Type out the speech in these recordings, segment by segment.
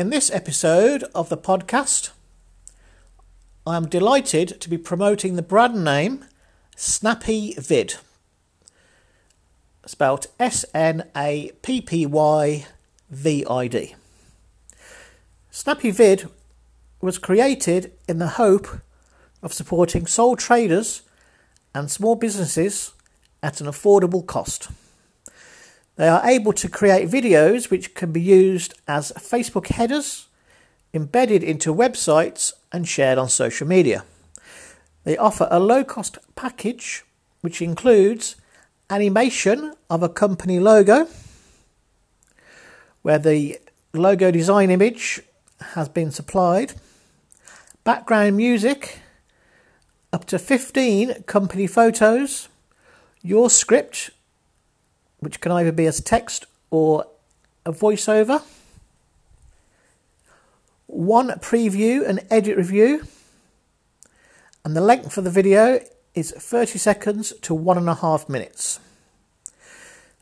In this episode of the podcast, I am delighted to be promoting the brand name Snappy Vid, spelt S N A P P Y V I D. Snappy Vid was created in the hope of supporting sole traders and small businesses at an affordable cost. They are able to create videos which can be used as Facebook headers, embedded into websites, and shared on social media. They offer a low cost package which includes animation of a company logo, where the logo design image has been supplied, background music, up to 15 company photos, your script which can either be as text or a voiceover. One preview and edit review, and the length of the video is 30 seconds to one and a half minutes.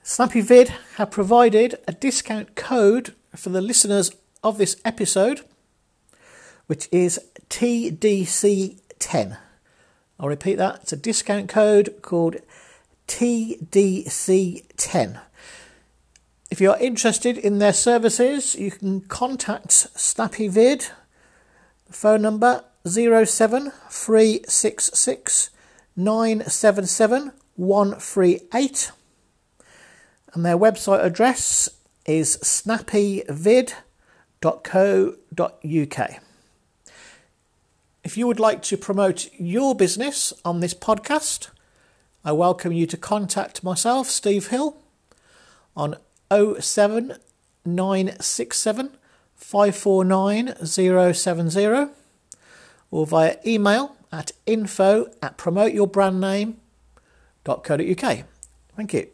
Snappy Vid have provided a discount code for the listeners of this episode, which is TDC10. I'll repeat that. It's a discount code called TDC10. If you're interested in their services, you can contact SnappyVid. The phone number 07366 977 138 and their website address is snappyvid.co.uk. If you would like to promote your business on this podcast, I welcome you to contact myself, Steve Hill, on 07967 549070 or via email at info at promoteyourbrandname.co.uk. Thank you.